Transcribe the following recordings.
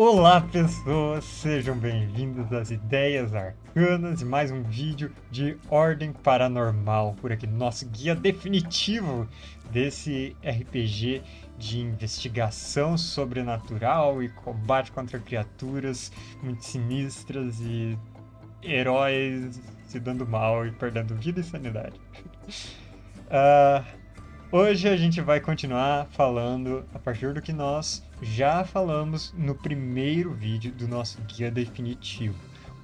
Olá pessoas, sejam bem-vindos às Ideias Arcanas e mais um vídeo de Ordem Paranormal por aqui, nosso guia definitivo desse RPG de investigação sobrenatural e combate contra criaturas muito sinistras e heróis se dando mal e perdendo vida e sanidade. uh, hoje a gente vai continuar falando a partir do que nós já falamos no primeiro vídeo do nosso guia definitivo.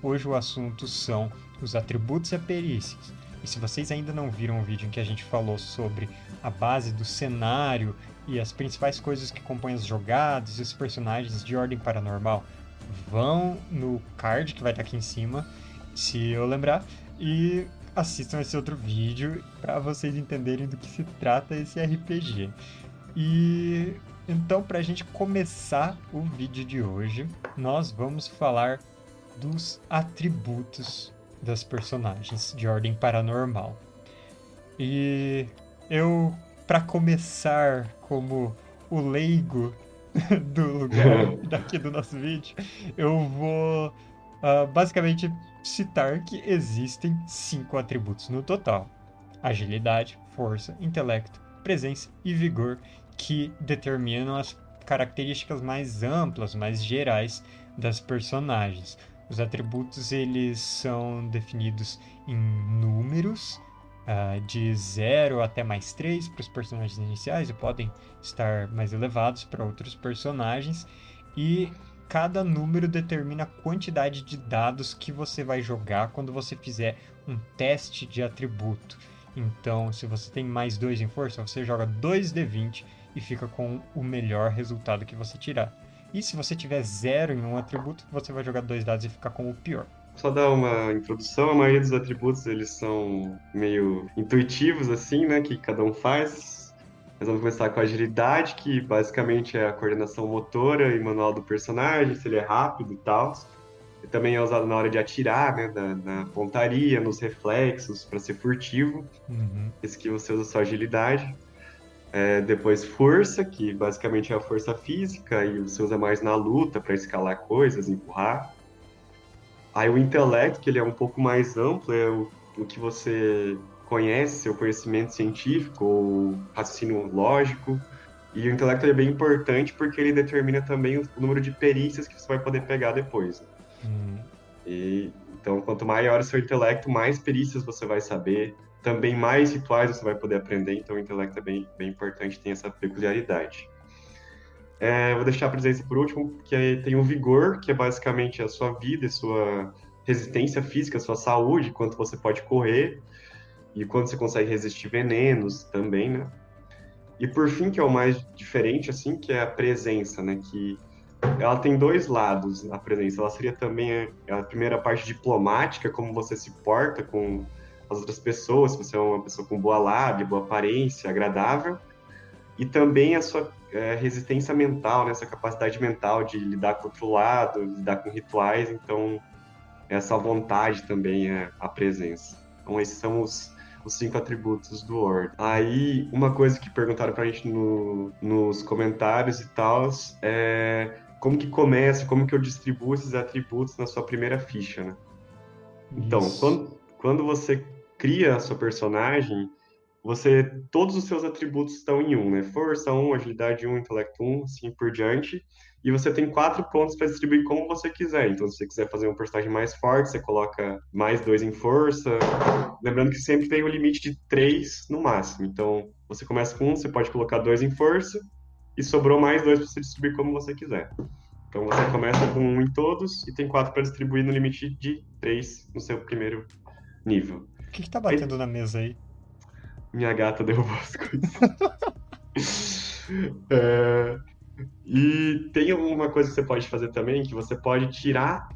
Hoje o assunto são os atributos e perícias. E se vocês ainda não viram o vídeo em que a gente falou sobre a base do cenário e as principais coisas que compõem as jogadas e os personagens de ordem paranormal, vão no card que vai estar aqui em cima, se eu lembrar, e assistam esse outro vídeo para vocês entenderem do que se trata esse RPG. E então, para a gente começar o vídeo de hoje, nós vamos falar dos atributos das personagens de ordem paranormal. E eu, para começar como o leigo do lugar daqui do nosso vídeo, eu vou uh, basicamente citar que existem cinco atributos no total: agilidade, força, intelecto, presença e vigor, que determinam as características mais amplas, mais gerais das personagens. Os atributos eles são definidos em números, uh, de 0 até mais 3 para os personagens iniciais e podem estar mais elevados para outros personagens. E cada número determina a quantidade de dados que você vai jogar quando você fizer um teste de atributo. Então, se você tem mais 2 em força, você joga 2d20 e fica com o melhor resultado que você tirar. E se você tiver zero em um atributo, você vai jogar dois dados e ficar com o pior. Só dar uma introdução, a maioria dos atributos eles são meio intuitivos assim, né, que cada um faz. Nós vamos começar com a agilidade, que basicamente é a coordenação motora e manual do personagem, se ele é rápido e tal. E também é usado na hora de atirar, né, na, na pontaria, nos reflexos, para ser furtivo. Uhum. Esse que você usa sua agilidade. É, depois força, que basicamente é a força física e você usa mais na luta para escalar coisas, empurrar. Aí o intelecto, que ele é um pouco mais amplo, é o, o que você conhece, seu conhecimento científico ou raciocínio lógico. E o intelecto é bem importante porque ele determina também o número de perícias que você vai poder pegar depois. Né? Hum. E, então, quanto maior o seu intelecto, mais perícias você vai saber, também mais rituais você vai poder aprender, então o intelecto é bem, bem importante, tem essa peculiaridade. É, vou deixar a presença por último, que tem o vigor, que é basicamente a sua vida, a sua resistência física, a sua saúde, quanto você pode correr e quanto você consegue resistir venenos também, né? E por fim, que é o mais diferente, assim, que é a presença, né? Que ela tem dois lados, a presença. Ela seria também a primeira parte diplomática, como você se porta com as outras pessoas, se você é uma pessoa com boa lábia, boa aparência, agradável, e também a sua é, resistência mental, né, essa capacidade mental de lidar com o outro lado, lidar com rituais, então essa vontade também é a presença. Então esses são os, os cinco atributos do Ordem. Aí, uma coisa que perguntaram pra gente no, nos comentários e tal, é como que começa, como que eu distribuo esses atributos na sua primeira ficha, né? Então, quando, quando você cria a sua personagem, você todos os seus atributos estão em um, né? Força 1, um, agilidade 1, um, intelecto 1, um, assim por diante. E você tem quatro pontos para distribuir como você quiser. Então, se você quiser fazer um personagem mais forte, você coloca mais dois em força. Lembrando que sempre tem o um limite de três no máximo. Então, você começa com um, você pode colocar dois em força e sobrou mais dois para você distribuir como você quiser. Então, você começa com um em todos e tem quatro para distribuir no limite de três no seu primeiro nível que, que tá batendo aí... na mesa aí? Minha gata derrubou as coisas. é... E tem uma coisa que você pode fazer também, que você pode tirar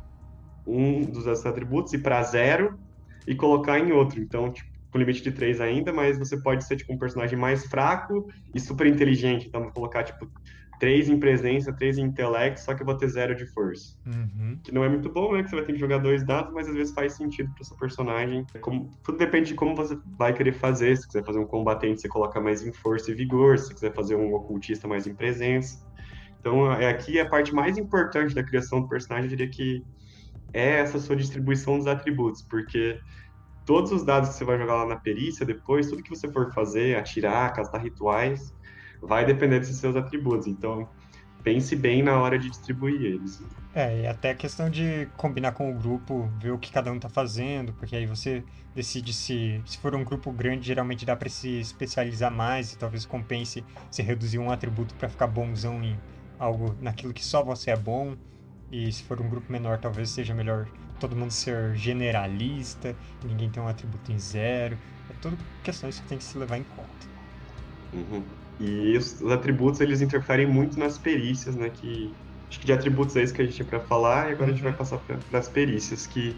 um dos atributos e para zero e colocar em outro. Então, tipo, com limite de três ainda, mas você pode ser tipo um personagem mais fraco e super inteligente. Então, vou colocar tipo três em presença, três em intelecto, só que eu vou ter zero de força. Uhum. Que não é muito bom, né? Que você vai ter que jogar dois dados, mas às vezes faz sentido para seu personagem. É como, tudo depende de como você vai querer fazer. Se quiser fazer um combatente, você coloca mais em força e vigor. Se quiser fazer um ocultista, mais em presença. Então Então, é aqui a parte mais importante da criação do personagem, eu diria que é essa sua distribuição dos atributos, porque todos os dados que você vai jogar lá na perícia, depois, tudo que você for fazer, atirar, castar rituais, vai depender desses seus atributos. Então, pense bem na hora de distribuir eles. É, e até a questão de combinar com o grupo, ver o que cada um está fazendo, porque aí você decide se, se for um grupo grande, geralmente dá para se especializar mais e talvez compense se reduzir um atributo para ficar bonzão em algo naquilo que só você é bom. E se for um grupo menor, talvez seja melhor todo mundo ser generalista, ninguém tem um atributo em zero. É tudo questões que tem que se levar em conta. Uhum. E os, os, atributos eles interferem muito nas perícias, né? Que acho que de atributos é isso que a gente tinha para falar e agora a gente vai passar para as perícias, que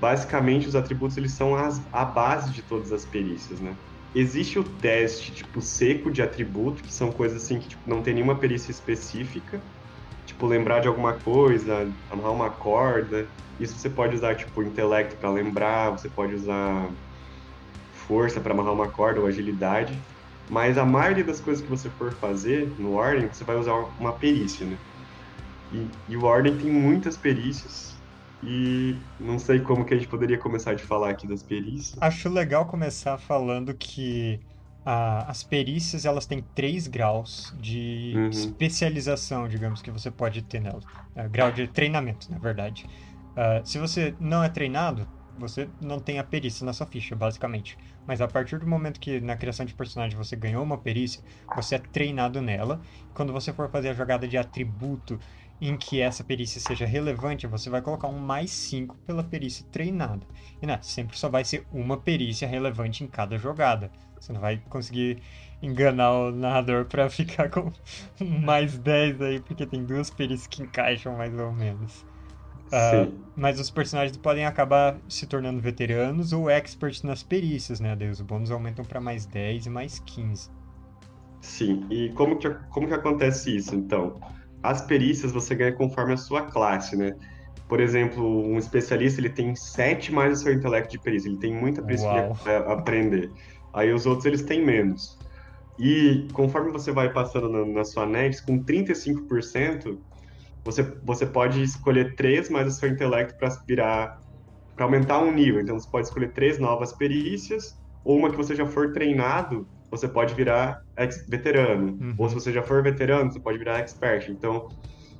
basicamente os atributos eles são as, a base de todas as perícias, né? Existe o teste tipo seco de atributo, que são coisas assim que tipo, não tem nenhuma perícia específica, tipo lembrar de alguma coisa, amarrar uma corda. Isso você pode usar tipo intelecto para lembrar, você pode usar força para amarrar uma corda ou agilidade. Mas a maioria das coisas que você for fazer no Ordem, você vai usar uma perícia, né? E, e o Ordem tem muitas perícias. E não sei como que a gente poderia começar de falar aqui das perícias. Acho legal começar falando que as perícias elas têm três graus de uhum. especialização, digamos, que você pode ter nelas. É, grau de treinamento, na verdade. Uh, se você não é treinado, você não tem a perícia na sua ficha, basicamente. Mas a partir do momento que na criação de personagem você ganhou uma perícia, você é treinado nela. Quando você for fazer a jogada de atributo em que essa perícia seja relevante, você vai colocar um mais 5 pela perícia treinada. E né, sempre só vai ser uma perícia relevante em cada jogada. Você não vai conseguir enganar o narrador para ficar com mais 10 aí, porque tem duas perícias que encaixam mais ou menos. Uh, mas os personagens podem acabar se tornando veteranos ou experts nas perícias, né? Daí os bônus aumentam para mais 10 e mais 15. Sim, e como que, como que acontece isso, então? As perícias você ganha conforme a sua classe, né? Por exemplo, um especialista, ele tem 7 mais o seu intelecto de perícia, ele tem muita perícia para aprender. Aí os outros, eles têm menos. E conforme você vai passando na, na sua net, com 35%, você, você pode escolher três mais o seu intelecto para virar para aumentar um nível. Então você pode escolher três novas perícias ou uma que você já for treinado, você pode virar veterano. Uhum. Ou se você já for veterano, você pode virar expert. Então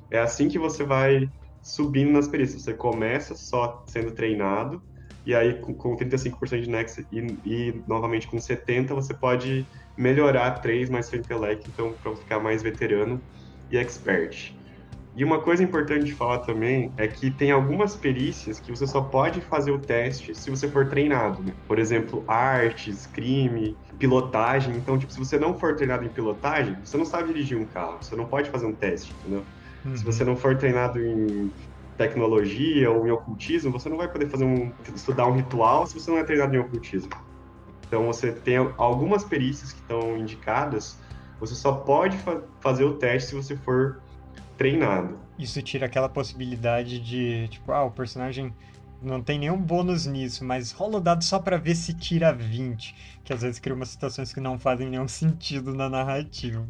é assim que você vai subindo nas perícias. Você começa só sendo treinado e aí com, com 35% de Nex e, e, novamente com 70 você pode melhorar três mais seu intelecto, então para ficar mais veterano e expert. E uma coisa importante de falar também é que tem algumas perícias que você só pode fazer o teste se você for treinado, né? Por exemplo, artes, crime, pilotagem. Então, tipo, se você não for treinado em pilotagem, você não sabe dirigir um carro, você não pode fazer um teste, entendeu? Uhum. Se você não for treinado em tecnologia ou em ocultismo, você não vai poder fazer um estudar um ritual se você não é treinado em ocultismo. Então, você tem algumas perícias que estão indicadas, você só pode fa fazer o teste se você for treinado. Isso tira aquela possibilidade de, tipo, ah, o personagem não tem nenhum bônus nisso, mas rola o dado só para ver se tira 20, que às vezes cria umas situações que não fazem nenhum sentido na narrativa.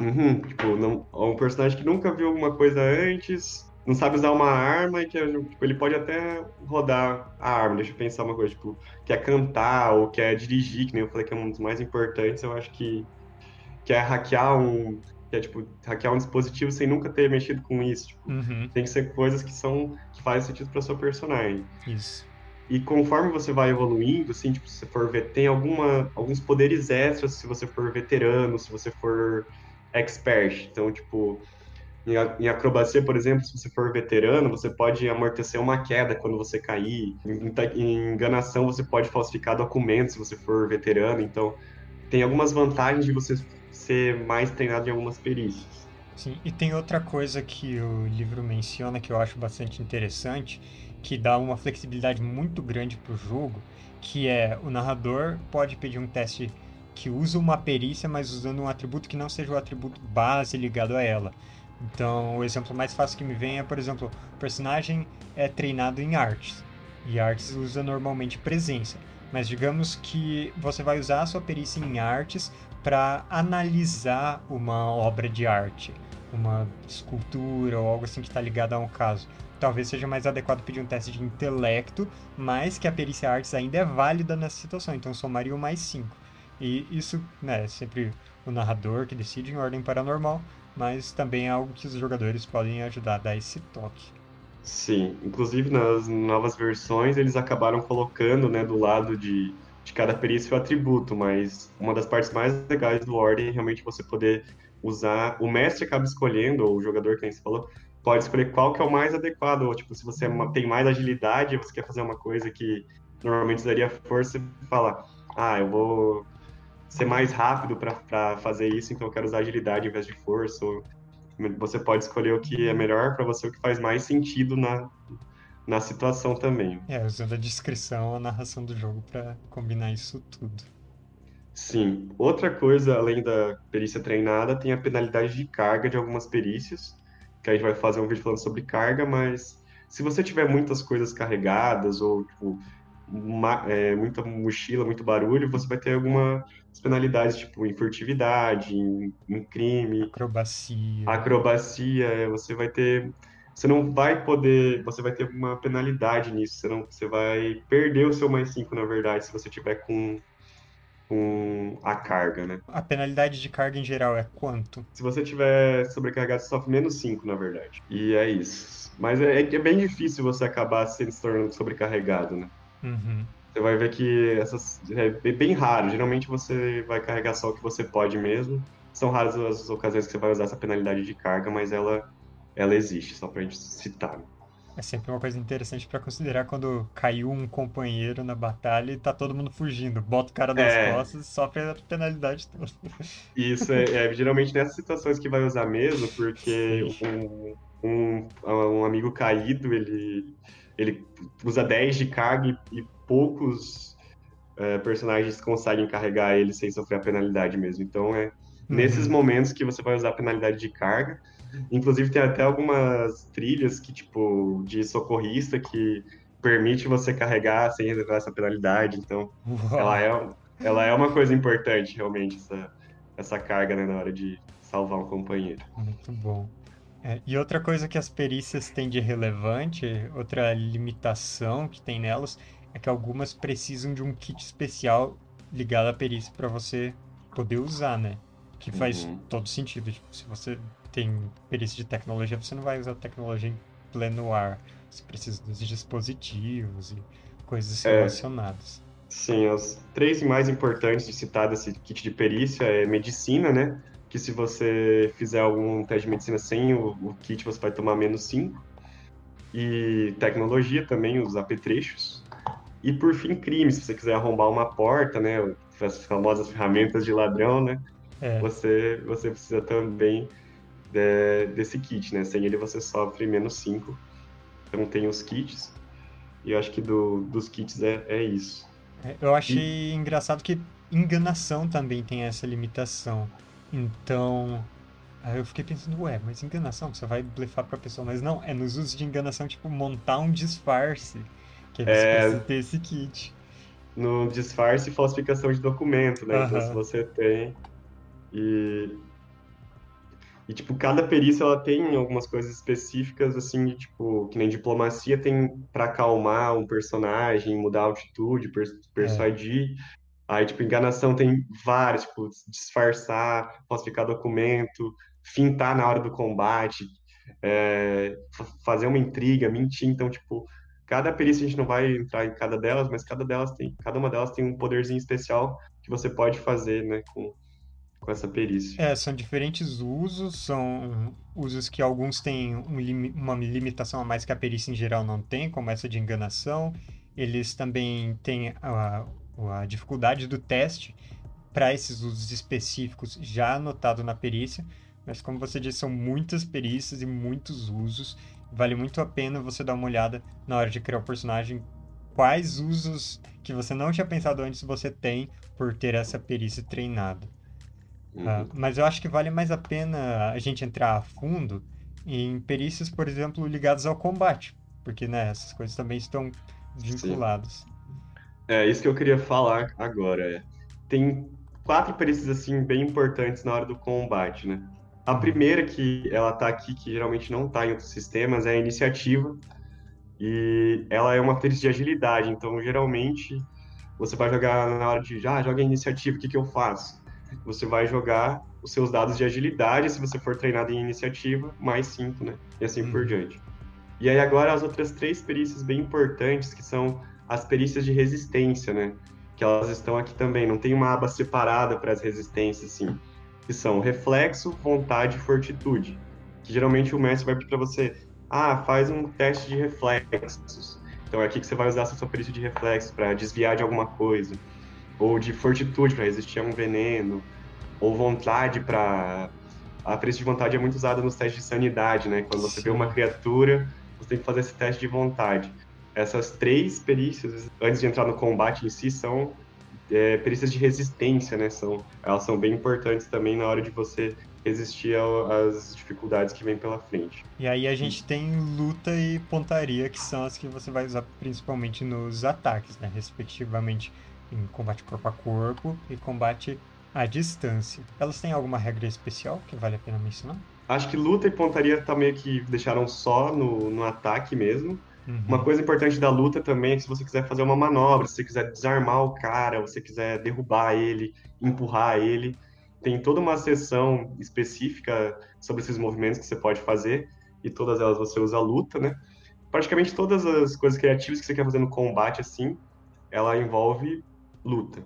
Uhum, tipo, não, um personagem que nunca viu alguma coisa antes, não sabe usar uma arma e que tipo, ele pode até rodar a arma. Deixa eu pensar uma coisa, tipo, quer cantar ou quer dirigir, que nem eu falei que é um dos mais importantes, eu acho que quer hackear um que é tipo hackear um dispositivo sem nunca ter mexido com isso. Tipo, uhum. Tem que ser coisas que são que fazem sentido para sua personagem. Isso. E conforme você vai evoluindo, assim, tipo, se você for ver, tem alguma, alguns poderes extras se você for veterano, se você for expert. Então, tipo, em, acrobacia, por exemplo, se você for veterano, você pode amortecer uma queda quando você cair. Em, em enganação, você pode falsificar documentos se você for veterano. Então, tem algumas vantagens de você ser mais treinado em algumas perícias. Sim, e tem outra coisa que o livro menciona que eu acho bastante interessante, que dá uma flexibilidade muito grande para o jogo, que é o narrador pode pedir um teste que usa uma perícia, mas usando um atributo que não seja o atributo base ligado a ela. Então, o exemplo mais fácil que me vem é, por exemplo, o personagem é treinado em artes, e artes usa normalmente presença. Mas digamos que você vai usar a sua perícia em artes para analisar uma obra de arte. uma escultura ou algo assim que está ligado a um caso. Talvez seja mais adequado pedir um teste de intelecto, mas que a perícia artes ainda é válida nessa situação, então somaria o mais 5. E isso, né, é sempre o narrador que decide em ordem paranormal, mas também é algo que os jogadores podem ajudar a dar esse toque. Sim, inclusive nas novas versões eles acabaram colocando, né, do lado de, de cada perícia o atributo, mas uma das partes mais legais do Ordem é realmente você poder usar, o mestre acaba escolhendo, ou o jogador que você falou, pode escolher qual que é o mais adequado, ou tipo, se você é tem mais agilidade, você quer fazer uma coisa que normalmente daria força, falar, ah, eu vou ser mais rápido para fazer isso, então eu quero usar agilidade em vez de força, ou você pode escolher o que é melhor para você, o que faz mais sentido na, na situação também. É, usando a descrição, a narração do jogo para combinar isso tudo. Sim. Outra coisa, além da perícia treinada, tem a penalidade de carga de algumas perícias, que a gente vai fazer um vídeo falando sobre carga, mas se você tiver muitas coisas carregadas ou tipo, uma, é, muita mochila, muito barulho, você vai ter algumas penalidades, tipo em furtividade, em, em crime. Acrobacia. Acrobacia, é, você vai ter. Você não vai poder. Você vai ter uma penalidade nisso. Você, não, você vai perder o seu mais 5, na verdade, se você tiver com, com a carga, né? A penalidade de carga em geral é quanto? Se você tiver sobrecarregado, você sofre menos 5, na verdade. E é isso. Mas é, é bem difícil você acabar se tornando sobrecarregado, né? Uhum. Você vai ver que essas é bem raro. Geralmente você vai carregar só o que você pode mesmo. São raras as ocasiões que você vai usar essa penalidade de carga, mas ela, ela existe, só pra gente citar. É sempre uma coisa interessante para considerar quando caiu um companheiro na batalha e tá todo mundo fugindo. Bota o cara nas é... costas e sofre a penalidade toda. Isso, é, é, geralmente nessas situações que vai usar mesmo, porque um, um, um amigo caído, ele ele usa 10 de carga e, e poucos é, personagens conseguem carregar ele sem sofrer a penalidade mesmo. Então é uhum. nesses momentos que você vai usar a penalidade de carga. Inclusive tem até algumas trilhas que tipo de socorrista que permite você carregar sem levar essa penalidade. Então ela é ela é uma coisa importante realmente essa essa carga né, na hora de salvar um companheiro. Muito bom. É, e outra coisa que as perícias têm de relevante, outra limitação que tem nelas, é que algumas precisam de um kit especial ligado à perícia para você poder usar, né? Que faz uhum. todo sentido. Tipo, se você tem perícia de tecnologia, você não vai usar tecnologia em pleno ar. Você precisa dos dispositivos e coisas é, relacionadas. Sim, as três mais importantes de citar desse kit de perícia é medicina, né? que se você fizer algum teste de medicina sem o, o kit, você vai tomar menos 5. E tecnologia também, os apetrechos. E por fim, crime, se você quiser arrombar uma porta, né? As famosas ferramentas de ladrão, né? É. Você, você precisa também de, desse kit, né? Sem ele você sofre menos 5. Então tem os kits. E eu acho que do, dos kits é, é isso. É, eu achei e... engraçado que enganação também tem essa limitação. Então, aí eu fiquei pensando, ué, mas enganação, você vai blefar pra pessoa, mas não, é nos usos de enganação, tipo, montar um disfarce, que você é... precisa ter esse kit. No disfarce e falsificação de documento, né? Então, se você tem. E. E, tipo, cada perícia, ela tem algumas coisas específicas, assim, de, tipo, que nem diplomacia tem para acalmar um personagem, mudar a altitude, persuadir. É. Aí, tipo, enganação tem várias, tipo, disfarçar, falsificar documento, fintar na hora do combate, é, fazer uma intriga, mentir. Então, tipo, cada perícia a gente não vai entrar em cada delas, mas cada delas tem, cada uma delas tem um poderzinho especial que você pode fazer, né, com, com essa perícia. É, são diferentes usos, são usos que alguns têm um, uma limitação a mais que a perícia em geral não tem, como essa de enganação. Eles também têm a, a dificuldade do teste para esses usos específicos já anotado na perícia, mas como você disse, são muitas perícias e muitos usos. Vale muito a pena você dar uma olhada na hora de criar o personagem quais usos que você não tinha pensado antes você tem por ter essa perícia treinada. Uhum. Uh, mas eu acho que vale mais a pena a gente entrar a fundo em perícias, por exemplo, ligadas ao combate, porque né, essas coisas também estão vinculadas. Sim. É, isso que eu queria falar agora. É. Tem quatro perícias, assim, bem importantes na hora do combate, né? A primeira que ela tá aqui, que geralmente não tá em outros sistemas, é a iniciativa. E ela é uma perícia de agilidade, então geralmente você vai jogar na hora de, ah, joga a iniciativa, o que, que eu faço? Você vai jogar os seus dados de agilidade, se você for treinado em iniciativa, mais 5, né? E assim hum. por diante. E aí agora as outras três perícias bem importantes, que são as perícias de resistência, né? Que elas estão aqui também, não tem uma aba separada para as resistências, assim. Que são reflexo, vontade e fortitude. Que geralmente o mestre vai pedir para você, ah, faz um teste de reflexos. Então é aqui que você vai usar a sua perícia de reflexos para desviar de alguma coisa. Ou de fortitude para resistir a um veneno. Ou vontade para. A perícia de vontade é muito usada nos testes de sanidade, né? Quando você Sim. vê uma criatura, você tem que fazer esse teste de vontade. Essas três perícias, antes de entrar no combate em si, são é, perícias de resistência, né? São, elas são bem importantes também na hora de você resistir às dificuldades que vem pela frente. E aí a gente tem luta e pontaria, que são as que você vai usar principalmente nos ataques, né? Respectivamente em combate corpo a corpo e combate à distância. Elas têm alguma regra especial que vale a pena mencionar? Acho que luta e pontaria tá meio que deixaram só no, no ataque mesmo. Uhum. Uma coisa importante da luta também é que se você quiser fazer uma manobra, se você quiser desarmar o cara, se você quiser derrubar ele, empurrar ele, tem toda uma seção específica sobre esses movimentos que você pode fazer, e todas elas você usa a luta, né? Praticamente todas as coisas criativas que você quer fazer no combate, assim, ela envolve luta.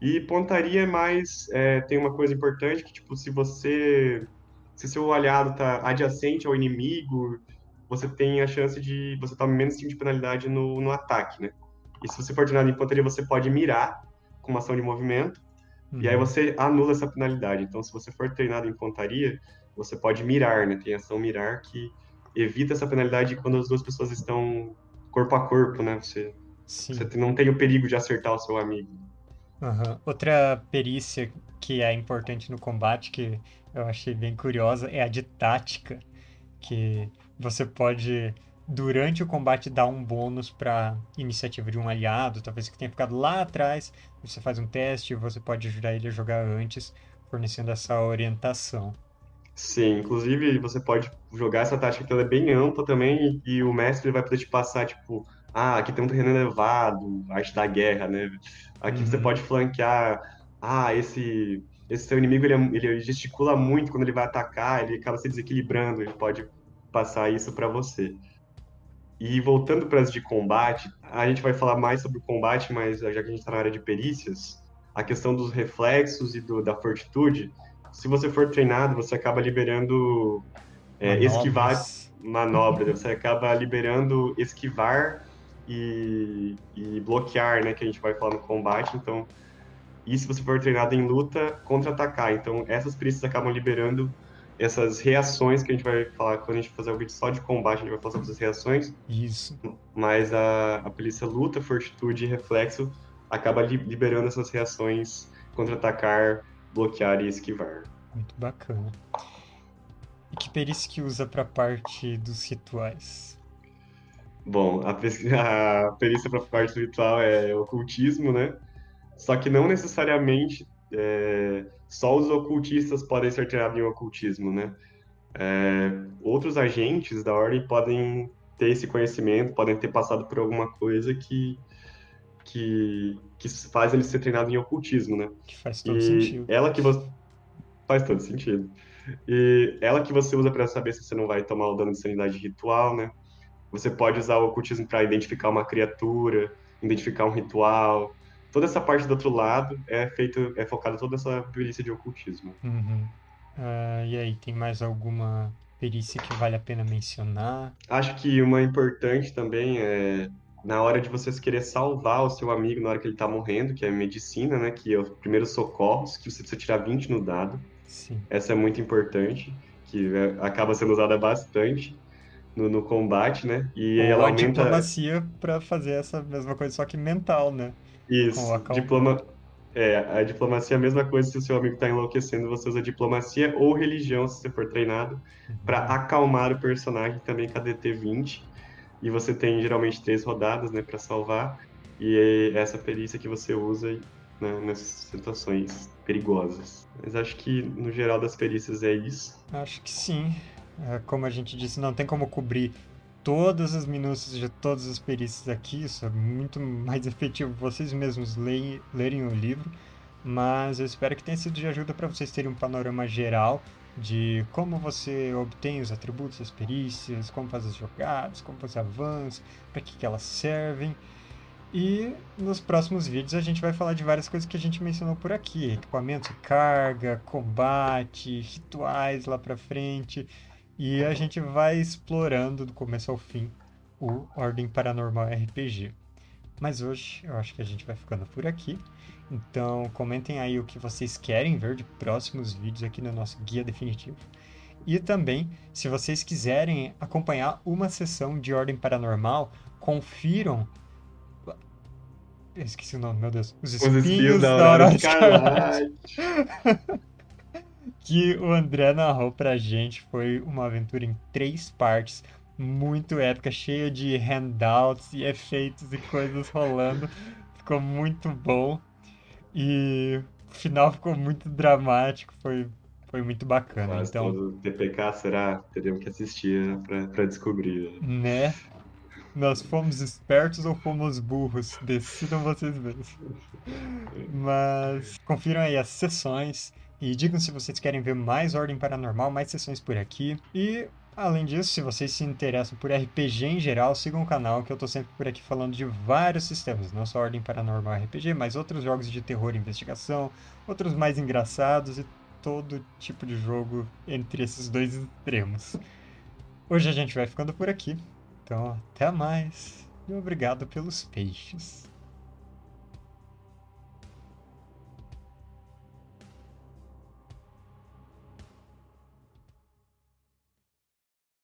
E pontaria é mais, é, tem uma coisa importante que, tipo, se você, se seu aliado tá adjacente ao inimigo, você tem a chance de, você toma menos de penalidade no, no ataque, né? E se você for treinado em pontaria, você pode mirar com uma ação de movimento, Uhum. E aí uhum. você anula essa penalidade. Então, se você for treinado em pontaria, você pode mirar, né? Tem ação mirar que evita essa penalidade quando as duas pessoas estão corpo a corpo, né? Você, você não tem o perigo de acertar o seu amigo. Uhum. Outra perícia que é importante no combate, que eu achei bem curiosa, é a de tática, que você pode durante o combate dá um bônus para iniciativa de um aliado, talvez que tenha ficado lá atrás. Você faz um teste, você pode ajudar ele a jogar antes, fornecendo essa orientação. Sim, inclusive você pode jogar essa tática que ela é bem ampla também e o mestre vai poder te passar, tipo, ah, aqui tem um terreno elevado, arte da guerra, né? Aqui uhum. você pode flanquear, ah, esse esse seu inimigo ele, é, ele gesticula muito quando ele vai atacar, ele acaba se desequilibrando, ele pode passar isso para você. E voltando para as de combate, a gente vai falar mais sobre o combate, mas já que a gente está na área de perícias, a questão dos reflexos e do, da fortitude, se você for treinado, você acaba liberando é, esquivar manobras, você acaba liberando esquivar e, e, bloquear, né, que a gente vai falar no combate, então, e se você for treinado em luta, contra-atacar, então essas perícias acabam liberando essas reações que a gente vai falar quando a gente fazer o vídeo só de combate, a gente vai falar sobre essas reações. Isso. Mas a, a polícia luta, fortitude e reflexo acaba liberando essas reações contra-atacar, bloquear e esquivar. Muito bacana. E que perícia que usa para parte dos rituais? Bom, a, a perícia para parte do ritual é ocultismo, né? Só que não necessariamente é, só os ocultistas podem ser treinados em ocultismo, né? É, outros agentes da ordem podem ter esse conhecimento, podem ter passado por alguma coisa que que, que faz ele ser treinado em ocultismo, né? Que faz todo e sentido. Ela que você faz todo sentido. E ela que você usa para saber se você não vai tomar o dano de sanidade ritual, né? Você pode usar o ocultismo para identificar uma criatura, identificar um ritual, toda essa parte do outro lado é feito, é focada toda essa perícia de ocultismo. Uhum. Uh, e aí, tem mais alguma perícia que vale a pena mencionar? Acho que uma importante também é na hora de vocês querer salvar o seu amigo na hora que ele tá morrendo, que é medicina, né? Que é os primeiros socorros, que você precisa tirar 20 no dado. Sim. Essa é muito importante, que é, acaba sendo usada bastante no, no combate, né? E Ou ela aumenta... a diplomacia para fazer essa mesma coisa, só que mental, né? Isso, diploma... É, a diplomacia é a mesma coisa se o seu amigo está enlouquecendo, você usa diplomacia ou religião, se você for treinado, uhum. para acalmar o personagem também com a DT 20. E você tem geralmente três rodadas, né, para salvar. E é essa perícia que você usa né, nessas situações perigosas. Mas acho que no geral das perícias é isso. Acho que sim. É, como a gente disse, não tem como cobrir todas as minúcias de todas as perícias aqui. Isso é muito mais efetivo vocês mesmos lerem, lerem o livro. Mas eu espero que tenha sido de ajuda para vocês terem um panorama geral de como você obtém os atributos, as perícias, como faz as jogadas, como você avança, para que, que elas servem. E nos próximos vídeos a gente vai falar de várias coisas que a gente mencionou por aqui: equipamento, carga, combate, rituais lá pra frente. E a gente vai explorando do começo ao fim o Ordem Paranormal RPG. Mas hoje eu acho que a gente vai ficando por aqui. Então comentem aí o que vocês querem ver de próximos vídeos aqui no nosso guia definitivo. E também, se vocês quiserem acompanhar uma sessão de Ordem Paranormal, confiram eu esqueci o nome, meu Deus. Os espinhos, Os espinhos da Aurora Escarlate. que o André narrou pra gente. Foi uma aventura em três partes, muito épica, cheia de handouts e efeitos e coisas rolando. Ficou muito bom. E o final ficou muito dramático, foi, foi muito bacana. Mas então, todo TPK será? Teremos que assistir né, pra, pra descobrir. Né? Nós fomos espertos ou fomos burros? Decidam vocês mesmos. Mas confiram aí as sessões e digam se vocês querem ver mais Ordem Paranormal, mais sessões por aqui. E além disso, se vocês se interessam por RPG em geral, sigam o canal que eu tô sempre por aqui falando de vários sistemas, não só Ordem Paranormal RPG, mas outros jogos de terror e investigação, outros mais engraçados e todo tipo de jogo entre esses dois extremos. Hoje a gente vai ficando por aqui. Então, até mais e obrigado pelos peixes.